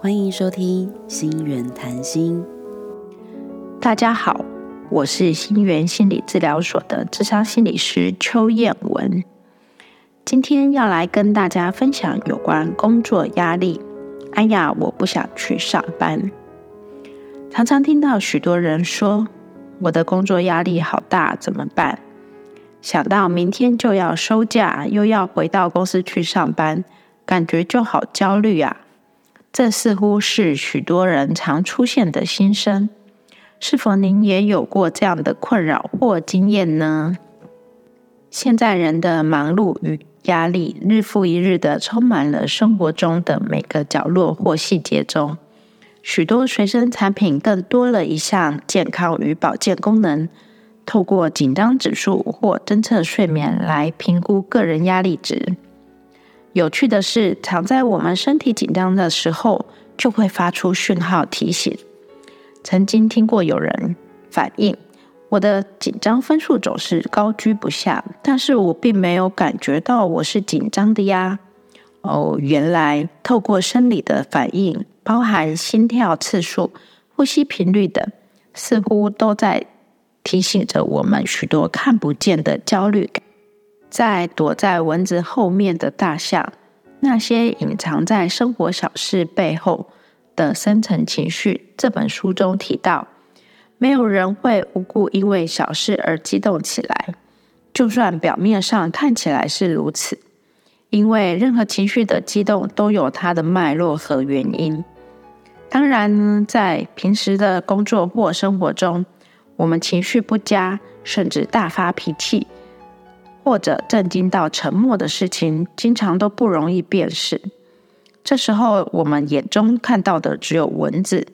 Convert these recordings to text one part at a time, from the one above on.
欢迎收听心源谈心。大家好，我是心源心理治疗所的智商心理师邱燕文。今天要来跟大家分享有关工作压力。哎呀，我不想去上班。常常听到许多人说：“我的工作压力好大，怎么办？”想到明天就要收假，又要回到公司去上班，感觉就好焦虑啊！这似乎是许多人常出现的心声，是否您也有过这样的困扰或经验呢？现在人的忙碌与压力，日复一日的充满了生活中的每个角落或细节中，许多随身产品更多了一项健康与保健功能，透过紧张指数或侦测睡眠来评估个人压力值。有趣的是，常在我们身体紧张的时候，就会发出讯号提醒。曾经听过有人反映，我的紧张分数总是高居不下，但是我并没有感觉到我是紧张的呀。哦，原来透过生理的反应，包含心跳次数、呼吸频率等，似乎都在提醒着我们许多看不见的焦虑感。在躲在蚊子后面的大象，那些隐藏在生活小事背后的深层情绪。这本书中提到，没有人会无故因为小事而激动起来，就算表面上看起来是如此。因为任何情绪的激动都有它的脉络和原因。当然，在平时的工作或生活中，我们情绪不佳，甚至大发脾气。或者震惊到沉默的事情，经常都不容易辨识。这时候，我们眼中看到的只有文字，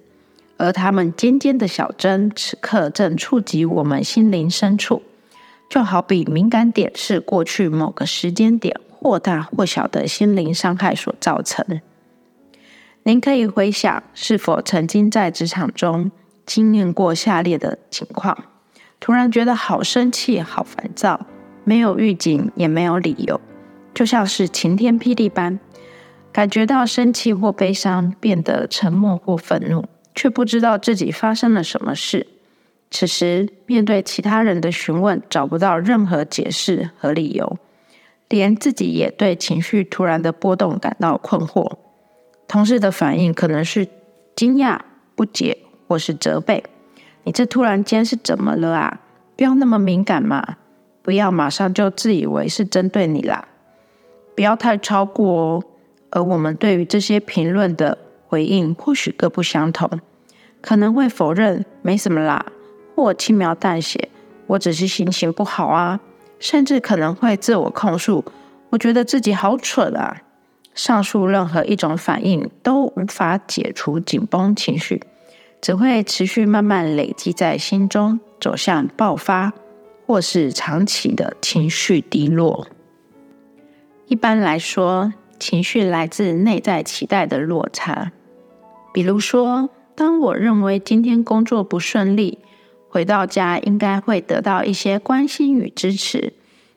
而它们尖尖的小针，此刻正触及我们心灵深处。就好比敏感点是过去某个时间点或大或小的心灵伤害所造成。您可以回想，是否曾经在职场中经验过下列的情况：突然觉得好生气、好烦躁。没有预警，也没有理由，就像是晴天霹雳般，感觉到生气或悲伤，变得沉默或愤怒，却不知道自己发生了什么事。此时面对其他人的询问，找不到任何解释和理由，连自己也对情绪突然的波动感到困惑。同事的反应可能是惊讶、不解或是责备：“你这突然间是怎么了啊？不要那么敏感嘛。”不要马上就自以为是针对你啦，不要太超过哦。而我们对于这些评论的回应或许各不相同，可能会否认没什么啦，或轻描淡写，我只是心情不好啊，甚至可能会自我控诉，我觉得自己好蠢啊。上述任何一种反应都无法解除紧绷情绪，只会持续慢慢累积在心中，走向爆发。或是长期的情绪低落。一般来说，情绪来自内在期待的落差。比如说，当我认为今天工作不顺利，回到家应该会得到一些关心与支持，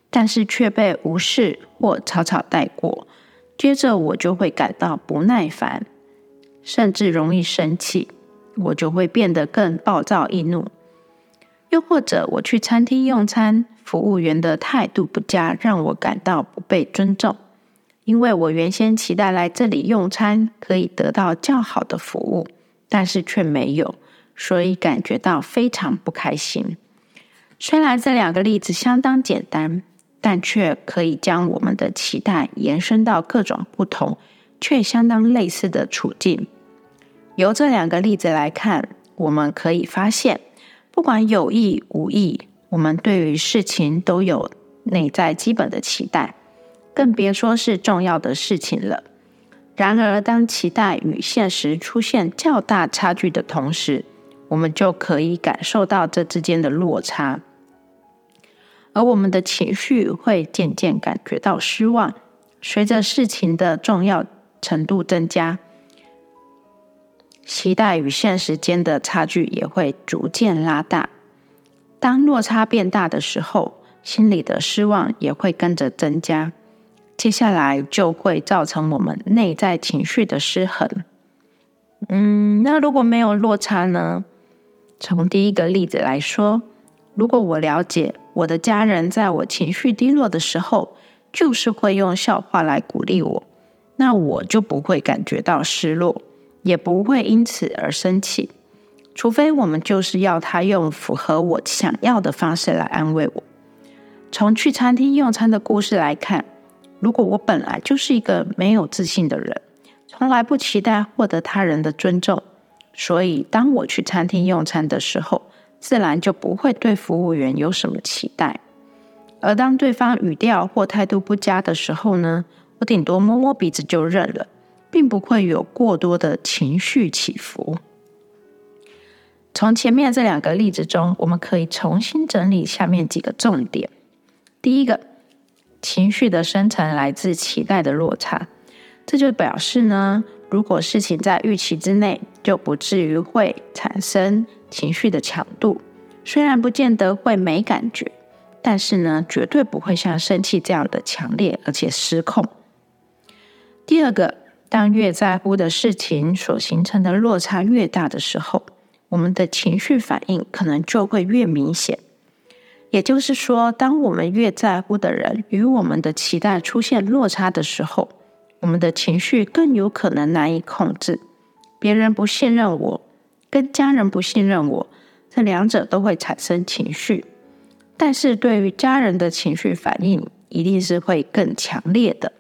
但是却被无视或草草带过，接着我就会感到不耐烦，甚至容易生气，我就会变得更暴躁易怒。又或者我去餐厅用餐，服务员的态度不佳，让我感到不被尊重。因为我原先期待来这里用餐可以得到较好的服务，但是却没有，所以感觉到非常不开心。虽然这两个例子相当简单，但却可以将我们的期待延伸到各种不同却相当类似的处境。由这两个例子来看，我们可以发现。不管有意无意，我们对于事情都有内在基本的期待，更别说是重要的事情了。然而，当期待与现实出现较大差距的同时，我们就可以感受到这之间的落差，而我们的情绪会渐渐感觉到失望。随着事情的重要程度增加。期待与现实间的差距也会逐渐拉大。当落差变大的时候，心里的失望也会跟着增加。接下来就会造成我们内在情绪的失衡。嗯，那如果没有落差呢？从第一个例子来说，如果我了解我的家人在我情绪低落的时候，就是会用笑话来鼓励我，那我就不会感觉到失落，也不会因此而生气。除非我们就是要他用符合我想要的方式来安慰我。从去餐厅用餐的故事来看，如果我本来就是一个没有自信的人，从来不期待获得他人的尊重。所以，当我去餐厅用餐的时候，自然就不会对服务员有什么期待。而当对方语调或态度不佳的时候呢，我顶多摸摸鼻子就认了，并不会有过多的情绪起伏。从前面这两个例子中，我们可以重新整理下面几个重点。第一个，情绪的生成来自期待的落差，这就表示呢。如果事情在预期之内，就不至于会产生情绪的强度。虽然不见得会没感觉，但是呢，绝对不会像生气这样的强烈而且失控。第二个，当越在乎的事情所形成的落差越大的时候，我们的情绪反应可能就会越明显。也就是说，当我们越在乎的人与我们的期待出现落差的时候，我们的情绪更有可能难以控制，别人不信任我，跟家人不信任我，这两者都会产生情绪。但是对于家人的情绪反应，一定是会更强烈的。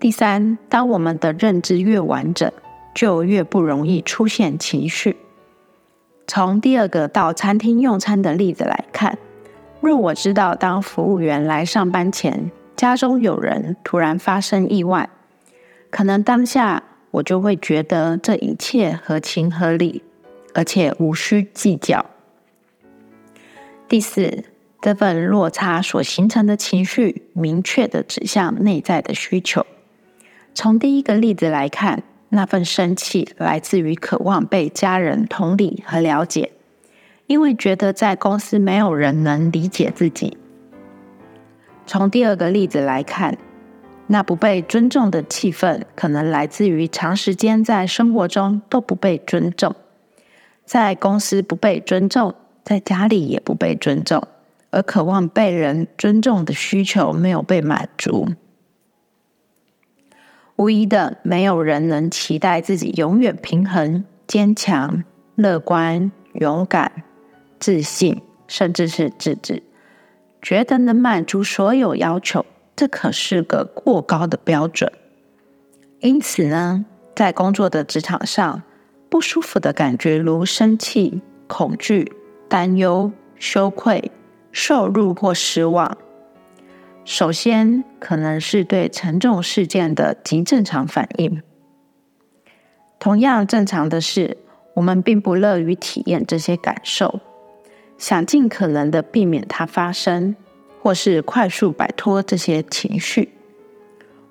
第三，当我们的认知越完整，就越不容易出现情绪。从第二个到餐厅用餐的例子来看，若我知道当服务员来上班前，家中有人突然发生意外，可能当下我就会觉得这一切合情合理，而且无需计较。第四，这份落差所形成的情绪，明确的指向内在的需求。从第一个例子来看，那份生气来自于渴望被家人同理和了解，因为觉得在公司没有人能理解自己。从第二个例子来看，那不被尊重的气氛，可能来自于长时间在生活中都不被尊重，在公司不被尊重，在家里也不被尊重，而渴望被人尊重的需求没有被满足。无疑的，没有人能期待自己永远平衡、坚强、乐观、勇敢、自信，甚至是自制。觉得能满足所有要求，这可是个过高的标准。因此呢，在工作的职场上，不舒服的感觉如生气、恐惧、担忧、羞愧、受辱或失望，首先可能是对沉重事件的极正常反应。同样正常的是，我们并不乐于体验这些感受。想尽可能的避免它发生，或是快速摆脱这些情绪。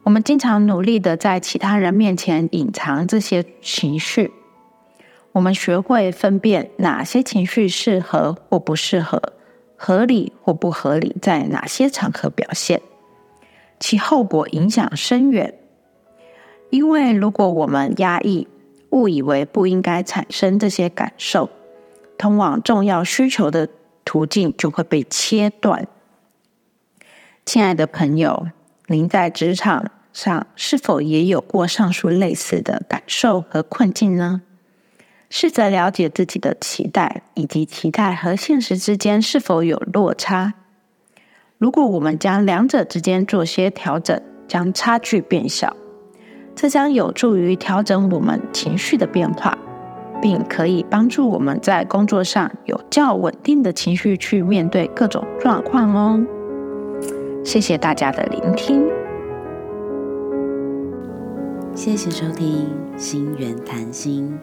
我们经常努力的在其他人面前隐藏这些情绪。我们学会分辨哪些情绪适合或不适合，合理或不合理，在哪些场合表现，其后果影响深远。因为如果我们压抑、误以为不应该产生这些感受。通往重要需求的途径就会被切断。亲爱的朋友，您在职场上是否也有过上述类似的感受和困境呢？试着了解自己的期待，以及期待和现实之间是否有落差。如果我们将两者之间做些调整，将差距变小，这将有助于调整我们情绪的变化。并可以帮助我们在工作上有较稳定的情绪去面对各种状况哦。谢谢大家的聆听，谢谢收听《心源谈心》。